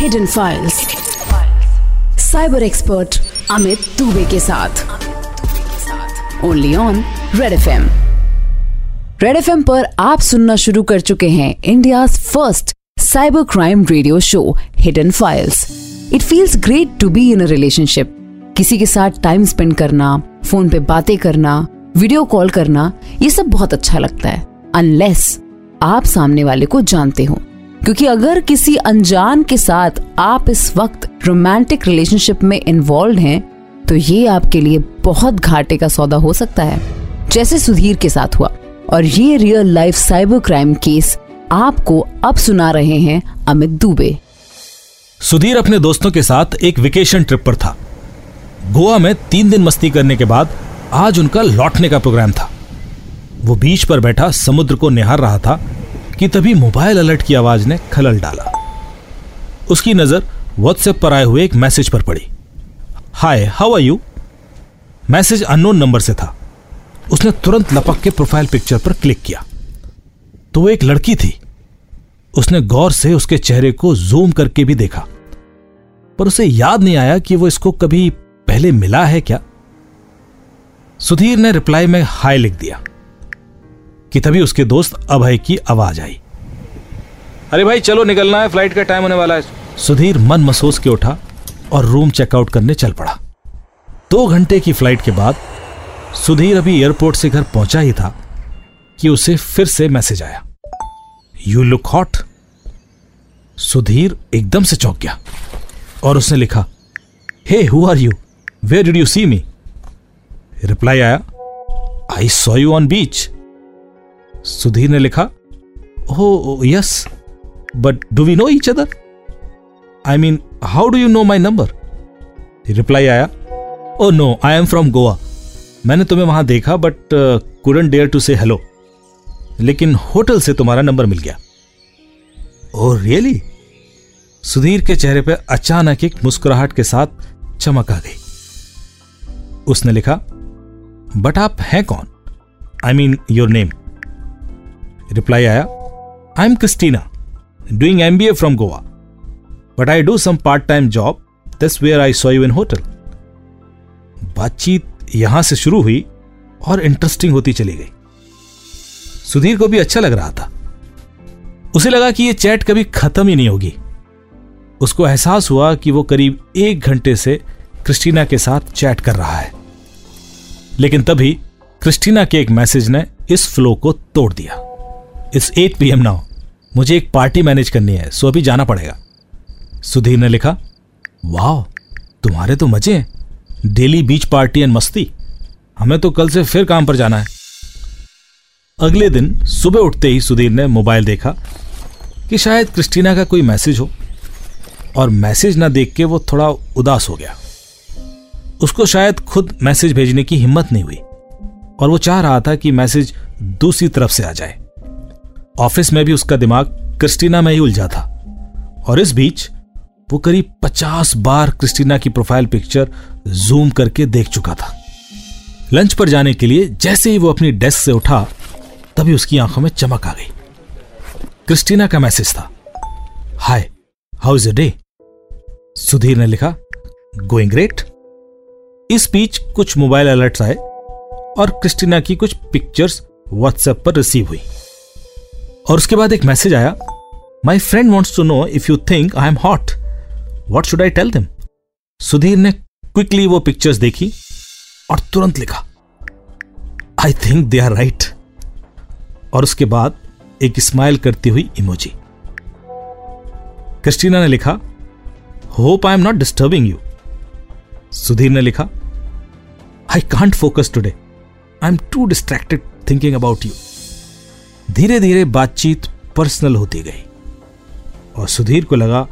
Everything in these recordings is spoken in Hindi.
Hidden files cyber expert Amit Dubey के साथ. Only on Red F M Red F M पर आप सुनना शुरू कर चुके हैं India first cyber crime radio show hidden files it feels great to be in a relationship किसी के साथ टाइम स्पेंड करना फ़ोन पे बातें करना वीडियो कॉल करना, ये सब बहुत अच्छा लगता है अनलेस आप सामने वाले को जानते हो। क्योंकि अगर किसी अनजान के साथ आप इस वक्त रोमांटिक रिलेशनशिप में इन्वॉल्व हैं तो ये आपके लिए बहुत घाटे का सौदा हो सकता है, जैसे सुधीर के साथ हुआ। और ये real life cyber crime case आपको अब सुना रहे हैं अमित दुबे। सुधीर अपने दोस्तों के साथ एक वेकेशन ट्रिप पर था। गोवा में तीन दिन मस्ती करने के बाद आज उनका लौटने का प्रोग्राम था। वो बीच पर बैठा, समुद्र को निहार रहा था। कि तभी मोबाइल अलर्ट की आवाज़ ने खलल डाला। उसकी नज़र व्हाट्सएप पर आए हुए एक मैसेज पर पड़ी। Hi how are you message unknown number से था। उसने तुरंत लपक के प्रोफ़ाइल पिक्चर पर क्लिक किया। तो वो एक लड़की थी। उसने गौर से उसके चेहरे को जूम करके भी देखा। पर उसे याद नहीं आया कि वो इसको कभी पहले मिला है क्या। सुधीर ने रिप्लाई में हाय लिख दिया। कि तभी उसके दोस्त अभय की आवाज़ आई। अरे भाई चलो निकलना है फ़्लाइट का टाइम होने वाला है। सुधीर मन महसूस के उठा और रूम चेकआउट करने चल पड़ा। दो घंटे की फ़्लाइट के बाद सुधीर अभी एयरपोर्ट से घर पहुँचा ही था कि उसे फिर से मैसेज आया। यू लुक हॉट सुधीर एकदम से चौंक गया और उसने लिखा hey who are you where did you see me reply आया I saw you on beach Sudhir ने लिखा हो yes but do we know each other I mean how do you know my number reply आया ओ no I am from Goa मैंने तुम्हें वहाँ देखा but couldn't dare to say hello लेकिन होटल से तुम्हारा नंबर मिल गया. ओ रियली सुधीर के चेहरे पर अचानक एक मुस्कुराहट के साथ चमक आ गई। उसने लिखा बट आप हैं कौन? I mean your name reply आया I am Christina doing M B A from Goa but I do some part time job this where I saw you in hotel बातचीत यहाँ से शुरू हुई और इंटरेस्टिंग होती चली गई। सुधीर को भी अच्छा लग रहा था। उसे लगा कि यह चैट कभी खत्म ही नहीं होगी। उसको एहसास हुआ कि वो करीब एक घंटे से क्रिस्टीना के साथ चैट कर रहा है। लेकिन तभी क्रिस्टीना के एक मैसेज ने इस फ्लो को तोड़ दिया। It's eight P M now मुझे एक पार्टी मैनेज करनी है सो अभी जाना पड़ेगा। सुधीर ने लिखा वाह तुम्हारे तो मज़े हैं। डेली बीच पार्टी एंड मस्ती। हमें तो कल से फिर काम पर जाना है। अगले दिन सुबह उठते ही सुधीर ने मोबाइल देखा कि शायद क्रिस्टीना का कोई मैसेज हो, और मैसेज ना देख के वो थोड़ा उदास हो गया। उसको शायद खुद मैसेज भेजने की हिम्मत नहीं हुई, और वो चाह रहा था कि मैसेज दूसरी तरफ़ से आ जाए। ऑफ़िस में भी उसका दिमाग क्रिस्टीना में ही उलझा था। और इस बीच वो करीब पचास बार क्रिस्टीना की प्रोफ़ाइल पिक्चर जूम करके देख चुका था। लंच पर जाने के लिए जैसे ही वो अपनी डेस्क से उठा, तभी उसकी आँखों में चमक आ गई। क्रिस्टीना का मैसेज था, hi, how is day? Sudhir ने लिखा, गोइंग ग्रेट। इस बीच कुछ मोबाइल अलर्ट्स आए और क्रिस्टीना की कुछ पिक्चर्स व्हाट्सएप पर रिसीव हुई। और उसके बाद एक मैसेज आया my friend wants to know if you think I am hot what should I tell them Sudhir ने क्विकली वो पिक्चर्स देखी और तुरंत लिखा I think they are right और उसके बाद एक स्माइल करती हुई इमोजी क्रिस्टीना ने लिखा hope I am not disturbing you Sudhir ने लिखा I can't focus today I am too distracted thinking about you धीरे धीरे बातचीत पर्सनल होती गई और सुधीर को लगा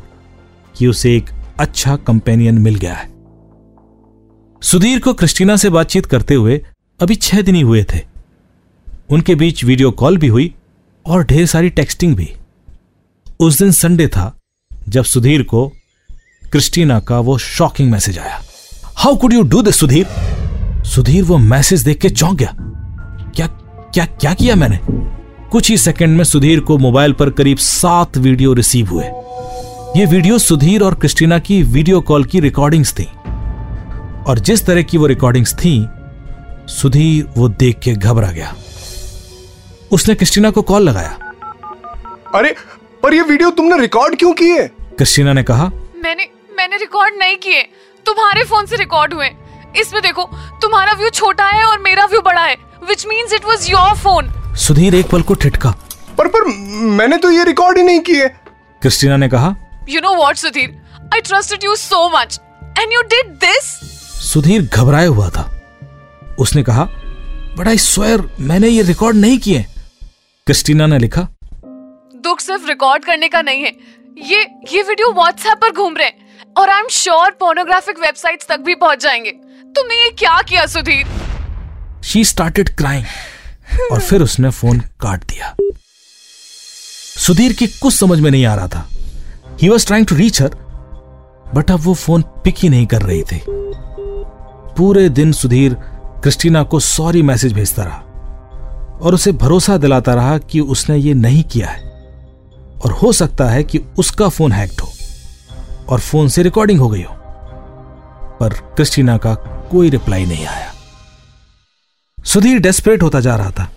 कि उसे एक अच्छा कंपेनियन मिल गया है। सुधीर को क्रिस्टीना से बातचीत करते हुए अभी छह दिन ही हुए थे। उनके बीच वीडियो कॉल भी हुई और ढेर सारी टेक्सटिंग भी। उस दिन संडे था जब सुधीर को क्रिस्टीना का वो शॉकिंग मैसेज आया। How could you do this Sudhir? Sudhir वो मैसेज देख के चौंक गया। क्या क्या क्या किया मैंने? कुछ ही सेकंड में सुधीर को मोबाइल पर करीब सात वीडियो रिसीव हुए। ये वीडियो सुधीर और क्रिस्टीना की वीडियो कॉल की रिकॉर्डिंग्स थी। और जिस तरह की वो रिकॉर्डिंग्स थी सुधीर वो देख के घबरा गया। उसने क्रिस्टीना को कॉल लगाया। अरे पर ये वीडियो तुमने रिकॉर्ड क्यों की है क्रिस्टीना ने कहा मैंने मैंने रिकॉर्ड नहीं किए। तुम्हारे फ़ोन से रिकॉर्ड हुए। इसमें देखो तुम्हारा व्यू छोटा है और मेरा व्यू बड़ा है which means it was your phone Sudhir एक पल को ठिटका पर पर मैंने तो ये रिकॉर्ड ही नहीं किए। क्रिस्टीना ने कहा you know what Sudhir? I trusted you so much and you did this Sudhir घबराया हुआ था। उसने कहा बट आई स्वेयर मैंने ये रिकॉर्ड नहीं किए। क्रिस्टीना ने लिखा दुख सिर्फ़ रिकॉर्ड करने का नहीं है। ये ये वीडियो व्हाट्सएप पर घूम रहे हैं और I am sure pornographic websites तक भी पहुँच जाएँगे। तुमने ये क्या किया सुधीर? शी स्टार्टेड क्राइंग और फिर उसने फ़ोन काट दिया। सुधीर की कुछ समझ में नहीं आ रहा था। He was trying to reach her but अब वो फ़ोन पिक ही नहीं कर रही थी। पूरे दिन सुधीर क्रिस्टीना को सॉरी मैसेज भेजता रहा और उसे भरोसा दिलाता रहा कि उसने ये नहीं किया है। और हो सकता है कि उसका फ़ोन हैक्ड हो और फ़ोन से रिकॉर्डिंग हो गई हो। पर क्रिस्टीना का कोई रिप्लाई नहीं आया। सुधीर डेस्परेट होता जा रहा था।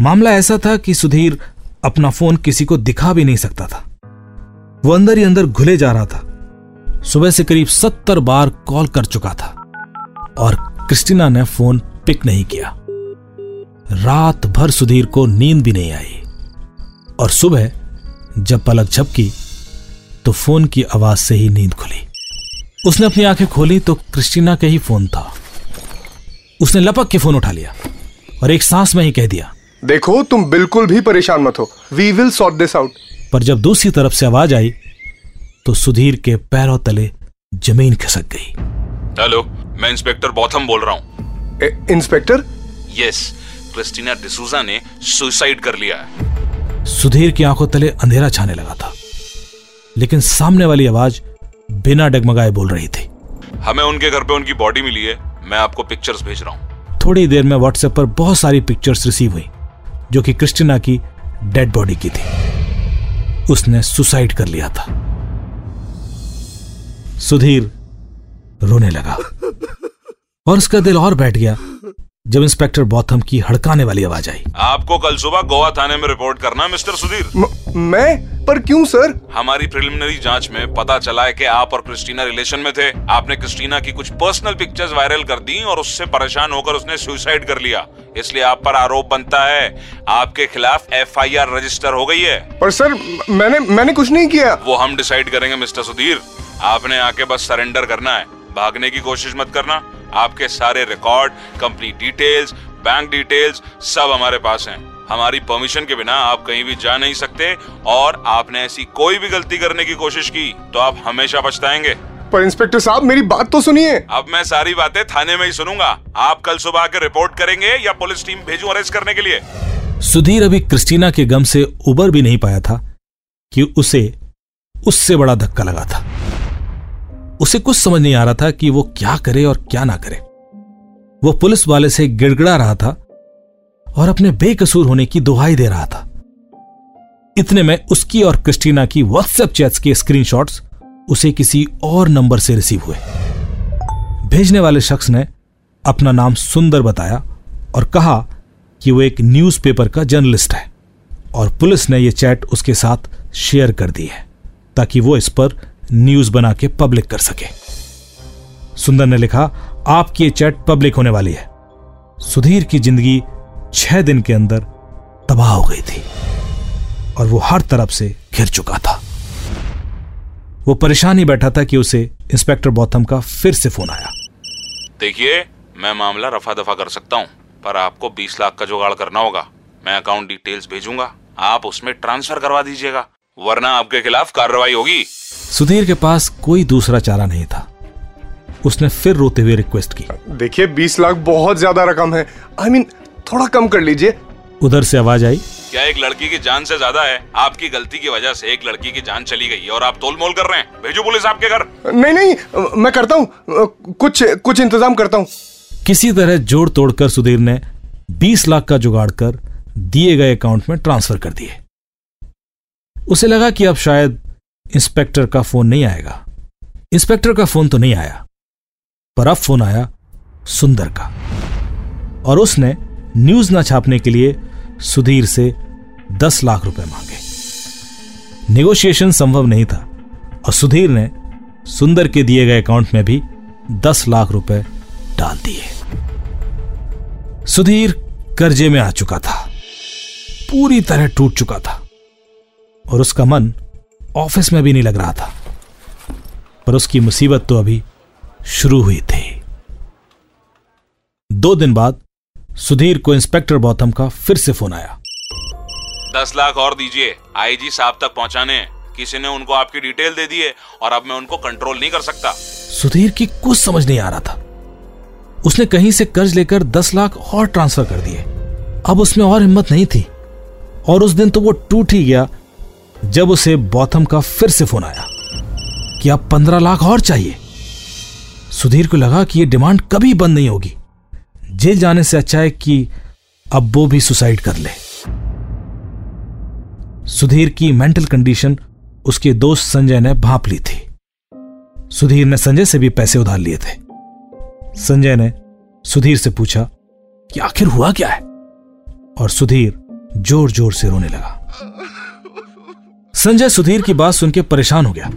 मामला ऐसा था कि सुधीर अपना फ़ोन किसी को दिखा भी नहीं सकता था। वो अंदर ही अंदर घुले जा रहा था। सुबह से करीब सत्तर बार कॉल कर चुका था और क्रिस्टीना ने फ़ोन पिक नहीं किया। रात भर सुधीर को नींद भी नहीं आई और सुबह जब पलक झपकी तो फ़ोन की आवाज़ से ही नींद खुली। उसने अपनी आँखें खोली तो क्रिस्टीना का ही फ़ोन था। उसने लपक के फ़ोन उठा लिया और एक सांस में ही कह दिया देखो तुम बिल्कुल भी परेशान मत हो। We will sort this out पर जब दूसरी तरफ़ से आवाज़ आई तो सुधीर के पैरों तले ज़मीन खिसक गई। हेलो मैं इंस्पेक्टर बॉथम बोल रहा हूँ। इंस्पेक्टर? यस क्रिस्टीना डिसूजा ने सुसाइड कर लिया है। सुधीर की आँखों तले अंधेरा छाने लगा था लेकिन सामने वाली आवाज़ बिना डगमगाए बोल रही थी। हमें उनके घर पे उनकी बॉडी मिली है। मैं आपको पिक्चर्स भेज रहा हूँ। थोड़ी देर में व्हाट्सएप पर बहुत सारी पिक्चर्स रिसीव हुई जो कि क्रिस्टिना की डेड बॉडी की थी। उसने सुसाइड कर लिया था। सुधीर रोने लगा। और उसका दिल और बैठ गया जब इंस्पेक्टर बॉथम की हड़काने वाली आवाज़ आई। आपको कल सुबह गोवा थाने में रिपोर्ट करना मिस्टर सुधीर। म, मैं? पर क्यों सर? हमारी प्रिलिमिनरी जाँच में पता चला है कि आप और क्रिस्टीना रिलेशन में थे। आपने क्रिस्टीना की कुछ पर्सनल पिक्चर्स वायरल कर दी और उससे परेशान होकर उसने सुसाइड कर लिया। इसलिए आप पर आरोप बनता है। आपके खिलाफ एफआईआर रजिस्टर हो गई है। पर सर मैंने मैंने कुछ नहीं किया। वो हम डिसाइड करेंगे मिस्टर सुधीर। आपने आके बस सरेंडर करना है। भागने की कोशिश मत करना। आपके सारे record company details bank details सब हमारे पास हैं। हमारी परमिशन के बिना आप कहीं भी जा नहीं सकते और आपने ऐसी कोई भी गलती करने की कोशिश की तो आप हमेशा पछताएँगे। पर इंस्पेक्टर साहब मेरी बात तो सुनिए। अब मैं सारी बातें थाने में ही सुनूँगा। आप कल सुबह आके रिपोर्ट करेंगे या पुलिस टीम भेजू अरेस्ट करने के लिए? सुधीर अभी क्रिस्टीना के गम से उबर भी नहीं पाया था कि उसे उससे बड़ा धक्का लगा था। उसे कुछ समझ नहीं आ रहा था कि वो क्या करे और क्या ना करे। वो पुलिस वाले से गिड़गड़ा रहा था और अपने बेकसूर होने की दुहाई दे रहा था। इतने में उसकी और क्रिस्टीना की व्हाट्सएप चैट्स के स्क्रीनशॉट्स उसे किसी और नंबर से रिसीव हुए। भेजने वाले शख्स ने अपना नाम सुंदर बताया और कहा कि वो एक न्यूज़पेपर का जर्नलिस्ट है और पुलिस ने यह चैट उसके साथ शेयर कर दी है ताकि वो इस पर न्यूज़ बना के पब्लिक कर सके। सुंदर ने लिखा, आपकी ये चैट पब्लिक होने वाली है। सुधीर की ज़िंदगी छह दिन के अंदर तबाह हो गई थी और वो हर तरफ़ से घिर चुका था। वो परेशान ही बैठा था कि उसे इंस्पेक्टर बौथम का फिर से फ़ोन आया। देखिए मैं मामला रफा दफ़ा कर सकता हूँ पर आपको 20 लाख का जुगाड़ करना होगा। मैं अकाउंट डिटेल्स भेजूँगा। आप उसमें ट्रांसफ़र करवा दीजिएगा वरना आपके खिलाफ कार्रवाई होगी। सुधीर के पास कोई दूसरा चारा नहीं था। उसने फिर रोते हुए रिक्वेस्ट की। देखिए बीस लाख बहुत ज़्यादा रकम है। आई I मीन mean, थोड़ा कम कर लीजिए। उधर से आवाज़ आई। क्या एक लड़की की जान से ज़्यादा है? आपकी गलती की वजह से एक लड़की की जान चली गई और आप तोल मोल कर रहे हैं। भेजो पुलिस आपके घर। नहीं नहीं मैं करता हूँ। कुछ कुछ इंतज़ाम करता हूँ। किसी तरह जोड़ तोड़कर सुधीर ने 20 लाख का जुगाड़ कर दिए गए अकाउंट में ट्रांसफ़र कर दिए। उसे लगा कि अब शायद इंस्पेक्टर का फ़ोन नहीं आएगा। इंस्पेक्टर का फ़ोन तो नहीं आया पर अब फ़ोन आया सुंदर का। और उसने न्यूज़ ना छापने के लिए सुधीर से दस लाख रुपए मांगे। नेगोशिएशन संभव नहीं था और सुधीर ने सुंदर के दिए गए अकाउंट में भी दस लाख रुपए डाल दिए। सुधीर कर्जे में आ चुका था। पूरी तरह टूट चुका था और उसका मन ऑफ़िस में भी नहीं लग रहा था। पर उसकी मुसीबत तो अभी शुरू हुई थी। दो दिन बाद सुधीर को इंस्पेक्टर गौतम का फिर से फ़ोन आया। दस लाख और दीजिए। आईजी साहब तक पहुँचाने। किसी ने उनको आपकी डिटेल दे दी है और अब मैं उनको कंट्रोल नहीं कर सकता। सुधीर की कुछ समझ नहीं आ रहा था। उसने कहीं से कर्ज लेकर दस लाख और ट्रांसफ़र कर दिए। अब उसमें और हिम्मत नहीं थी। और उस दिन तो वो टूट ही गया जब उसे बौथम का फिर से फ़ोन आया कि अब पंद्रह लाख और चाहिए। सुधीर को लगा कि यह डिमांड कभी बंद नहीं होगी। जेल जाने से अच्छा है कि अब वो भी सुसाइड कर ले। सुधीर की मेंटल कंडीशन, उसके दोस्त संजय ने भाप ली थी। सुधीर ने संजय से भी पैसे उधार लिए थे। संजय ने सुधीर से पूछा कि आखिर हुआ क्या है? और सुधीर ज़ोर ज़ोर से रोने लगा। संजय सुधीर की बात सुनकर परेशान हो गया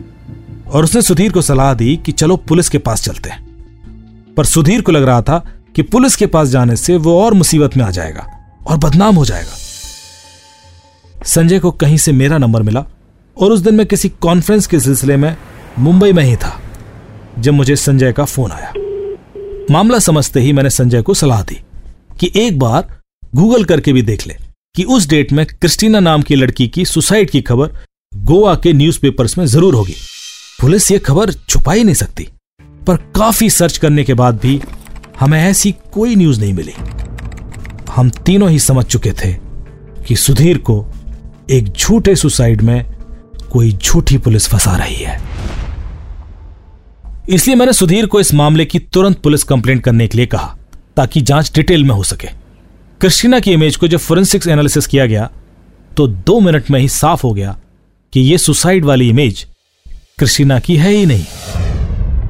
और उसने सुधीर को सलाह दी कि चलो पुलिस के पास चलते हैं। पर सुधीर को लग रहा था कि पुलिस के पास जाने से वो और मुसीबत में आ जाएगा और बदनाम हो जाएगा। संजय को कहीं से मेरा नंबर मिला और उस दिन मैं किसी कॉन्फ्रेंस के सिलसिले में मुंबई में ही था, जब मुझे संजय का फ़ोन आया। मामला समझते ही मैंने संजय को सलाह दी कि एक बार गूगल करके भी देख ले कि उस डेट में क्रिस्टीना नाम की लड़की की सुसाइड की खबर गोवा के न्यूज़पेपर्स में ज़रूर होगी। पुलिस ये खबर छुपा ही नहीं सकती, पर काफ़ी सर्च करने के बाद भी हमें ऐसी कोई न्यूज़ नहीं मिली। हम तीनों ही समझ चुके थे कि सुधीर को एक झूठे सुसाइड में कोई झूठी पुलिस फंसा रही है। इसलिए मैंने सुधीर को इस मामले की तुरंत पुलिस कंप्लेंट करने के लिए कहा, ताकि जाँच डिटेल में हो सके। क्रिस्टीना की इमेज को जब फोरेंसिक्स एनालिसिस किया गया तो दो मिनट में ही साफ़ हो गया कि यह सुसाइड वाली इमेज क्रिस्टीना की है ही नहीं।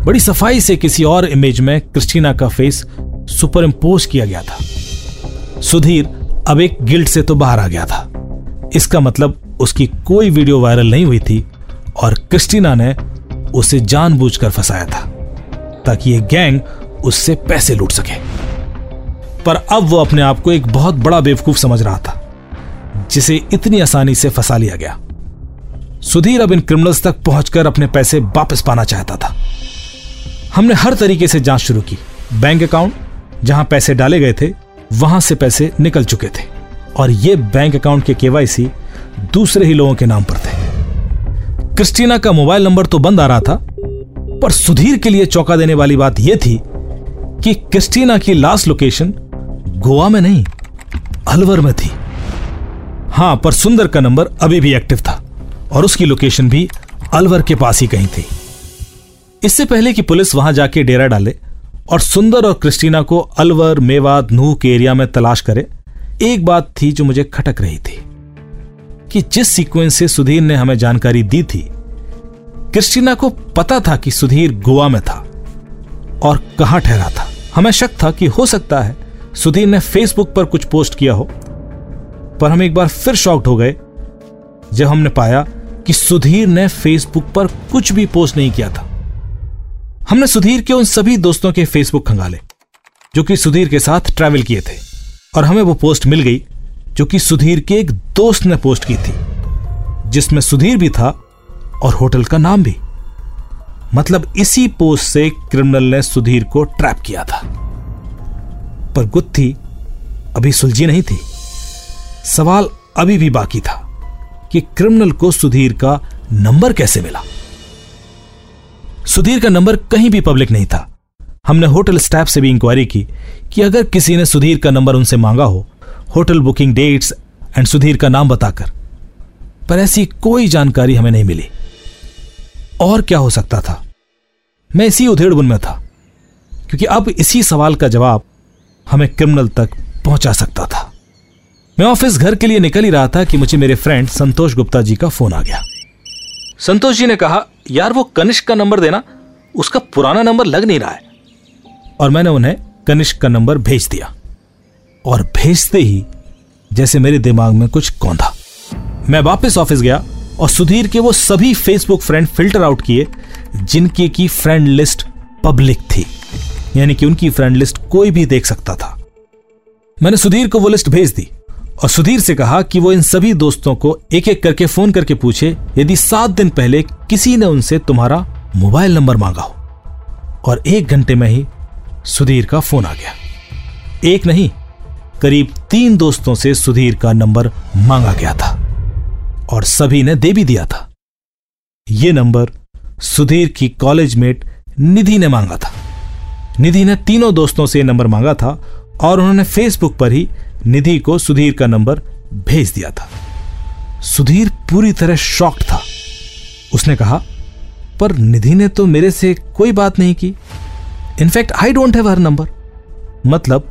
बड़ी सफ़ाई से किसी और इमेज में क्रिस्टीना का फेस सुपर इम्पोज किया गया था। सुधीर अब एक गिल्ट से तो बाहर आ गया था। इसका मतलब उसकी कोई वीडियो वायरल नहीं हुई थी और क्रिस्टीना ने उसे जानबूझकर फंसाया था, ताकि ये गैंग उससे पैसे लूट सके। पर अब वो अपने आप को एक बहुत बड़ा बेवकूफ़ समझ रहा था, जिसे इतनी आसानी से फंसा लिया गया। सुधीर अब इन क्रिमिनल्स तक पहुंचकर अपने पैसे वापस पाना चाहता था। हमने हर तरीके से जाँच शुरू की। बैंक अकाउंट जहाँ पैसे डाले गए थे, वहाँ से पैसे निकल चुके थे। और ये बैंक अकाउंट के केवाईसी दूसरे ही लोगों के नाम पर थे। क्रिस्टीना का मोबाइल नंबर तो बंद आ रहा था, पर सुधीर के लिए चौंका देने वाली बात यह थी कि क्रिस्टीना की लास्ट लोकेशन गोवा में नहीं, अलवर में थी। हाँ, पर सुंदर का नंबर अभी भी एक्टिव था, और उसकी लोकेशन भी अलवर के पास ही कहीं थी। इससे पहले कि पुलिस वहाँ जाके डेरा डाले और सुंदर और क्रिस्टीना को अलवर, मेवात, नूह के एरिया में तलाश करे, एक बात थी जो मुझे खटक रही थी, कि जिस सीक्वेंस से सुधीर ने हमें जानकारी दी थी, क्रिस्टीना को पता था कि सुधीर गोवा में था और कहाँ ठहरा था। हमें शक था कि हो सकता है सुधीर ने फेसबुक पर कुछ पोस्ट किया हो, पर हम एक बार फिर शॉक्ड हो गए जब हमने पाया कि सुधीर ने फेसबुक पर कुछ भी पोस्ट नहीं किया था। हमने सुधीर के उन सभी दोस्तों के फेसबुक खंगाले, जो कि सुधीर के साथ ट्रैवल किए थे। और हमें वो पोस्ट मिल गई, जो कि सुधीर के एक दोस्त ने पोस्ट की थी, जिसमें सुधीर भी था और होटल का नाम भी। मतलब इसी पोस्ट से क्रिमिनल ने सुधीर को ट्रैप किया था। पर गुत्थी अभी सुलझी नहीं थी। सवाल अभी भी बाकी था कि क्रिमिनल को सुधीर का नंबर कैसे मिला? सुधीर का नंबर कहीं भी पब्लिक नहीं था। हमने होटल स्टाफ से भी इंक्वायरी की कि अगर किसी ने सुधीर का नंबर उनसे मांगा हो, hotel booking dates and Sudhir का नाम बताकर। पर ऐसी कोई जानकारी हमें नहीं मिली। और क्या हो सकता था? मैं इसी उधेड़बुन में था, क्योंकि अब इसी सवाल का जवाब हमें क्रिमिनल तक पहुँचा सकता था। मैं ऑफ़िस घर के लिए निकल ही रहा था कि मुझे मेरे फ्रेंड संतोष गुप्ता जी का फ़ोन आ गया। संतोष जी ने कहा यार वो कनिष्क का नंबर देना, उसका पुराना नंबर लग नहीं रहा है। और मैंने उन्हें कनिष्क का नंबर भेज दिया। और भेजते ही, जैसे मेरे दिमाग में कुछ कौंधा मैं वापस ऑफ़िस गया और सुधीर के वो सभी फेसबुक फ्रेंड फ़िल्टर आउट किए, जिनकी की फ्रेंड लिस्ट पब्लिक थी। यानी कि उनकी फ्रेंड लिस्ट कोई भी देख सकता था। मैंने सुधीर को वो लिस्ट भेज दी। और सुधीर से कहा कि वो इन सभी दोस्तों को एक एक करके फ़ोन करके पूछे, यदि सात दिन पहले किसी ने उनसे तुम्हारा मोबाइल नंबर मांगा हो। और एक घंटे में ही सुधीर का फ़ोन आ गया। एक नहीं, करीब तीन दोस्तों से सुधीर का नंबर मांगा गया था और सभी ने दे भी दिया था। यह नंबर सुधीर की कॉलेज मेट निधि ने मांगा था। निधि ने तीनों दोस्तों से नंबर मांगा था और उन्होंने फेसबुक पर ही निधि को सुधीर का नंबर भेज दिया था। सुधीर पूरी तरह शॉक्ड था। उसने कहा, पर निधि ने तो मेरे से कोई बात नहीं की। In fact I don't have her number मतलब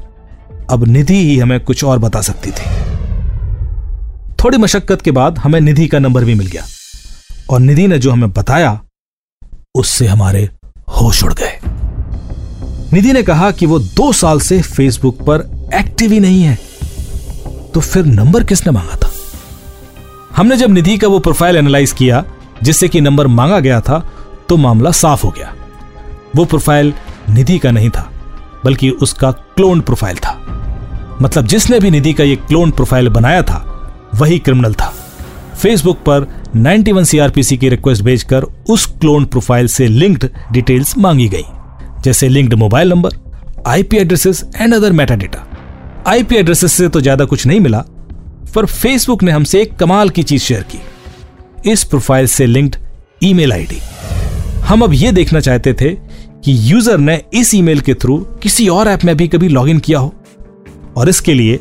अब निधि ही हमें कुछ और बता सकती थी। थोड़ी मशक्कत के बाद हमें निधि का नंबर भी मिल गया। और निधि ने जो हमें बताया, उससे हमारे होश उड़ गए। निधि ने कहा कि वो दो साल से फेसबुक पर एक्टिव ही नहीं है। तो फिर नंबर किसने मांगा था? हमने जब निधि का वो प्रोफ़ाइल एनालाइज किया, जिससे कि नंबर मांगा गया था तो मामला साफ़ हो गया। वो प्रोफ़ाइल निधि का नहीं था, बल्कि उसका क्लोन प्रोफ़ाइल था। मतलब जिसने भी निधि का ये क्लोन प्रोफ़ाइल बनाया था, वही क्रिमिनल था। फेसबुक पर 91 सीआरपीसी की रिक्वेस्ट भेजकर उस क्लोन प्रोफ़ाइल से लिंक्ड डिटेल्स मांगी गई, जैसे linked mobile number IP addresses and other meta data IP addresses से तो ज़्यादा कुछ नहीं मिला, पर फेसबुक ने हमसे एक कमाल की चीज़ शेयर की। इस प्रोफ़ाइल से लिंक्ड ईमेल आईडी हम अब यह देखना चाहते थे कि यूज़र ने इस ईमेल के थ्रू किसी और ऐप में भी कभी लॉगिन किया हो, और इसके लिए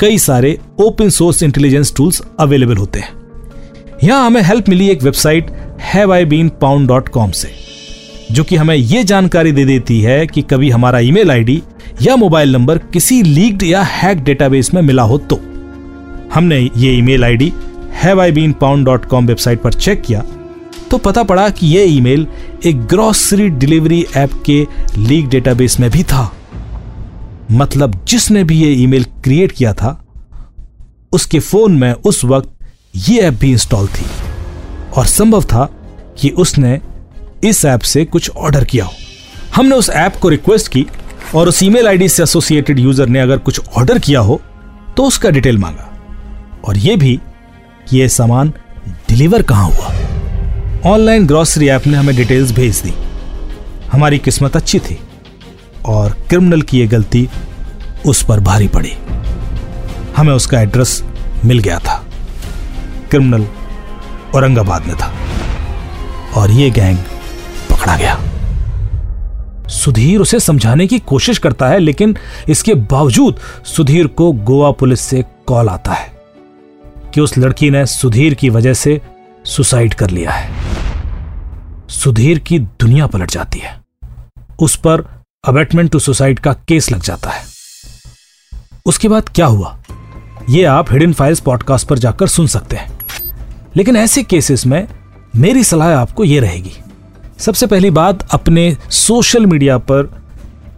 कई सारे open source intelligence tools available होते हैं। यहाँ हमें हेल्प मिली एक वेबसाइट कॉम से, जो कि हमें यह जानकारी दे देती है कि कभी हमारा ईमेल आईडी या मोबाइल नंबर किसी लीक्ड या हैक डेटाबेस में मिला हो तो। हमने ये email ID have I been pwned website पर चेक किया तो पता पड़ा कि यह ईमेल एक ग्रॉसरी डिलीवरी ऐप के लीक डेटाबेस में भी था। मतलब जिसने भी ये ईमेल क्रिएट किया था, उसके फ़ोन में उस वक्त ये ऐप भी इंस्टॉल थी, और संभव था कि उसने इस ऐप से कुछ ऑर्डर किया हो। हमने उस ऐप को रिक्वेस्ट की और उस ईमेल आईडी से एसोसिएटेड यूज़र ने अगर कुछ ऑर्डर किया हो तो उसका डिटेल मांगा। और यह भी कि यह सामान डिलीवर कहाँ हुआ। ऑनलाइन ग्रॉसरी ऐप ने हमें डिटेल्स भेज दी। हमारी किस्मत अच्छी थी और क्रिमिनल की यह गलती उस पर भारी पड़ी। हमें उसका एड्रेस मिल गया था। क्रिमिनल औरंगाबाद में था। और यह गैंग पकड़ा गया। सुधीर उसे समझाने की कोशिश करता है, लेकिन इसके बावजूद सुधीर को गोवा पुलिस से कॉल आता है कि उस लड़की ने सुधीर की वजह से सुसाइड कर लिया है। सुधीर की दुनिया पलट जाती है। उस पर अबेटमेंट टू सुसाइड का केस लग जाता है। उसके बाद क्या हुआ? यह आप हिडन फाइल्स पॉडकास्ट पर जाकर सुन सकते हैं। लेकिन ऐसे केसेस में मेरी सलाह आपको यह रहेगी सबसे पहली बात, अपने सोशल मीडिया पर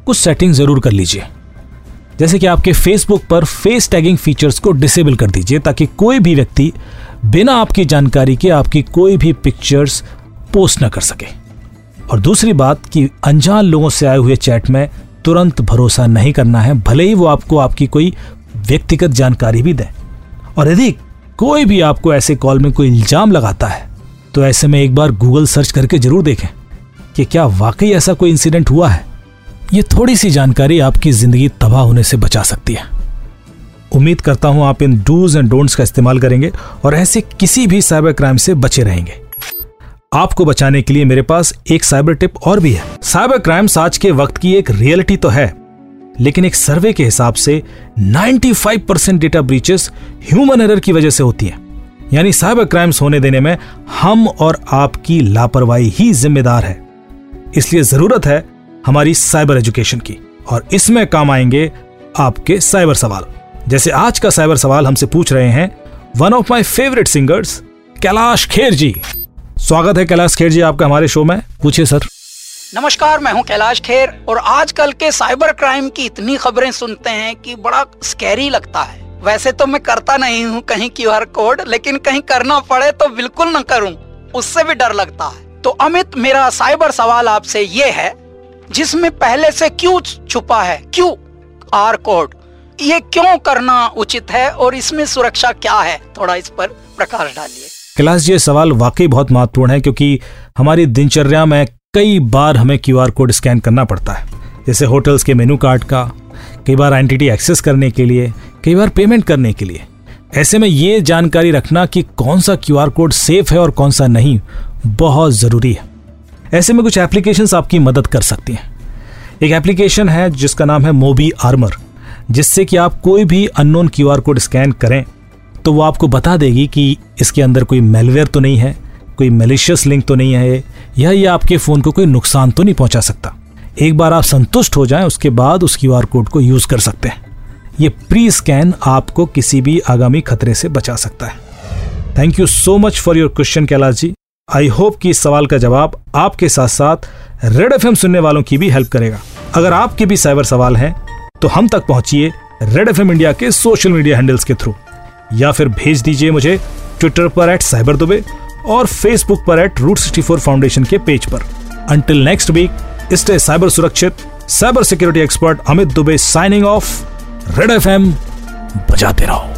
कुछ सेटिंग ज़रूर कर लीजिए। जैसे कि आपके फेसबुक पर फेस टैगिंग फीचर्स को डिसेबल कर दीजिए, ताकि कोई भी व्यक्ति बिना आपकी जानकारी के आपकी कोई भी पिक्चर्स पोस्ट ना कर सके। और दूसरी बात कि अनजान लोगों से आए हुए चैट में तुरंत भरोसा नहीं करना है, भले ही वो आपको आपकी कोई व्यक्तिगत जानकारी भी दे। और यदि कोई भी आपको ऐसे कॉल में कोई इल्ज़ाम लगाता है तो ऐसे में एक बार गूगल सर्च करके ज़रूर देखें कि क्या वाकई ऐसा कोई इंसिडेंट हुआ है। ये थोड़ी सी जानकारी आपकी ज़िंदगी तबाह होने से बचा सकती है। उम्मीद करता हूँ आप इन डूज एंड डोंट्स का इस्तेमाल करेंगे और ऐसे किसी भी साइबर क्राइम से बचे रहेंगे। आपको बचाने के लिए मेरे पास एक साइबर टिप और भी है। साइबर क्राइम्स आज के वक्त की एक रियलिटी तो है, लेकिन एक सर्वे के हिसाब से 95 percent data breaches human error की वजह से होती हैं। यानी साइबर क्राइम्स होने देने में हम और आपकी लापरवाही ही जिम्मेदार है। इसलिए ज़रूरत है हमारी साइबर एजुकेशन की, और इसमें काम आएँगे आपके साइबर सवाल। जैसे आज का साइबर सवाल हमसे पूछ रहे हैं one of my favourite singers Kailash Kher ji. स्वागत है कैलाश खेर जी आपका हमारे शो में। पूछिए सर। नमस्कार, मैं हूँ कैलाश खेर, और आजकल के साइबर क्राइम की इतनी खबरें सुनते हैं कि बड़ा स्कैरी लगता है। वैसे तो मैं करता नहीं हूँ कहीं क्यू आर कोड, लेकिन कहीं करना पड़े तो बिल्कुल न करूँ। उससे भी डर लगता है। तो अमित, मेरा साइबर सवाल आपसे ये है, जिसमें पहले से क्यों छुपा है? Q R code? ये क्यों करना उचित है और इसमें सुरक्षा क्या है? थोड़ा इस पर प्रकाश डालिए। कैलाश ये सवाल वाकई बहुत महत्वपूर्ण है, क्योंकि हमारी दिनचर्या में कई बार हमें क्यू आर कोड स्कैन करना पड़ता है। जैसे होटल्स के मेनू कार्ड का कई बार एंटिटी एक्सेस करने के लिए, कई बार पेमेंट करने के लिए। ऐसे में ये जानकारी रखना कि कौन सा क्यू आर कोड सेफ़ है और कौन सा नहीं, बहुत ज़रूरी है। ऐसे में कुछ एप्लीकेशंस आपकी मदद कर सकती हैं। एक एप्लीकेशन है जिसका नाम है मोबी आर्मर, जिससे कि आप कोई भी unknown Q R code scan करें तो वो आपको बता देगी कि इसके अंदर कोई मेलवेयर तो नहीं है, कोई मेलिशियस लिंक तो नहीं है, या ये आपके फ़ोन को कोई नुकसान तो नहीं पहुँचा सकता। एक बार आप संतुष्ट हो जाएँ, उसके बाद उस क्यू कोड को यूज़ कर सकते हैं। ये प्री स्कैन आपको किसी भी आगामी खतरे से बचा सकता है। Thank you so much for your question Kailash ji. I hope कि इस सवाल का जवाब आपके साथ साथ रेड एफएम सुनने वालों की भी हेल्प करेगा। अगर आपके भी साइबर सवाल हैं तो हम तक पहुंचिए रेड एफएम इंडिया के सोशल मीडिया हैंडल्स के थ्रू या फिर भेज दीजिए मुझे ट्विटर पर एट साइबर दुबे और फेसबुक पर एट रूट सिक्सटी फाउंडेशन के पेज पर। Until next week stay cyber सुरक्षित cyber security expert Amit Dubey signing off Red FM बजाते रहो।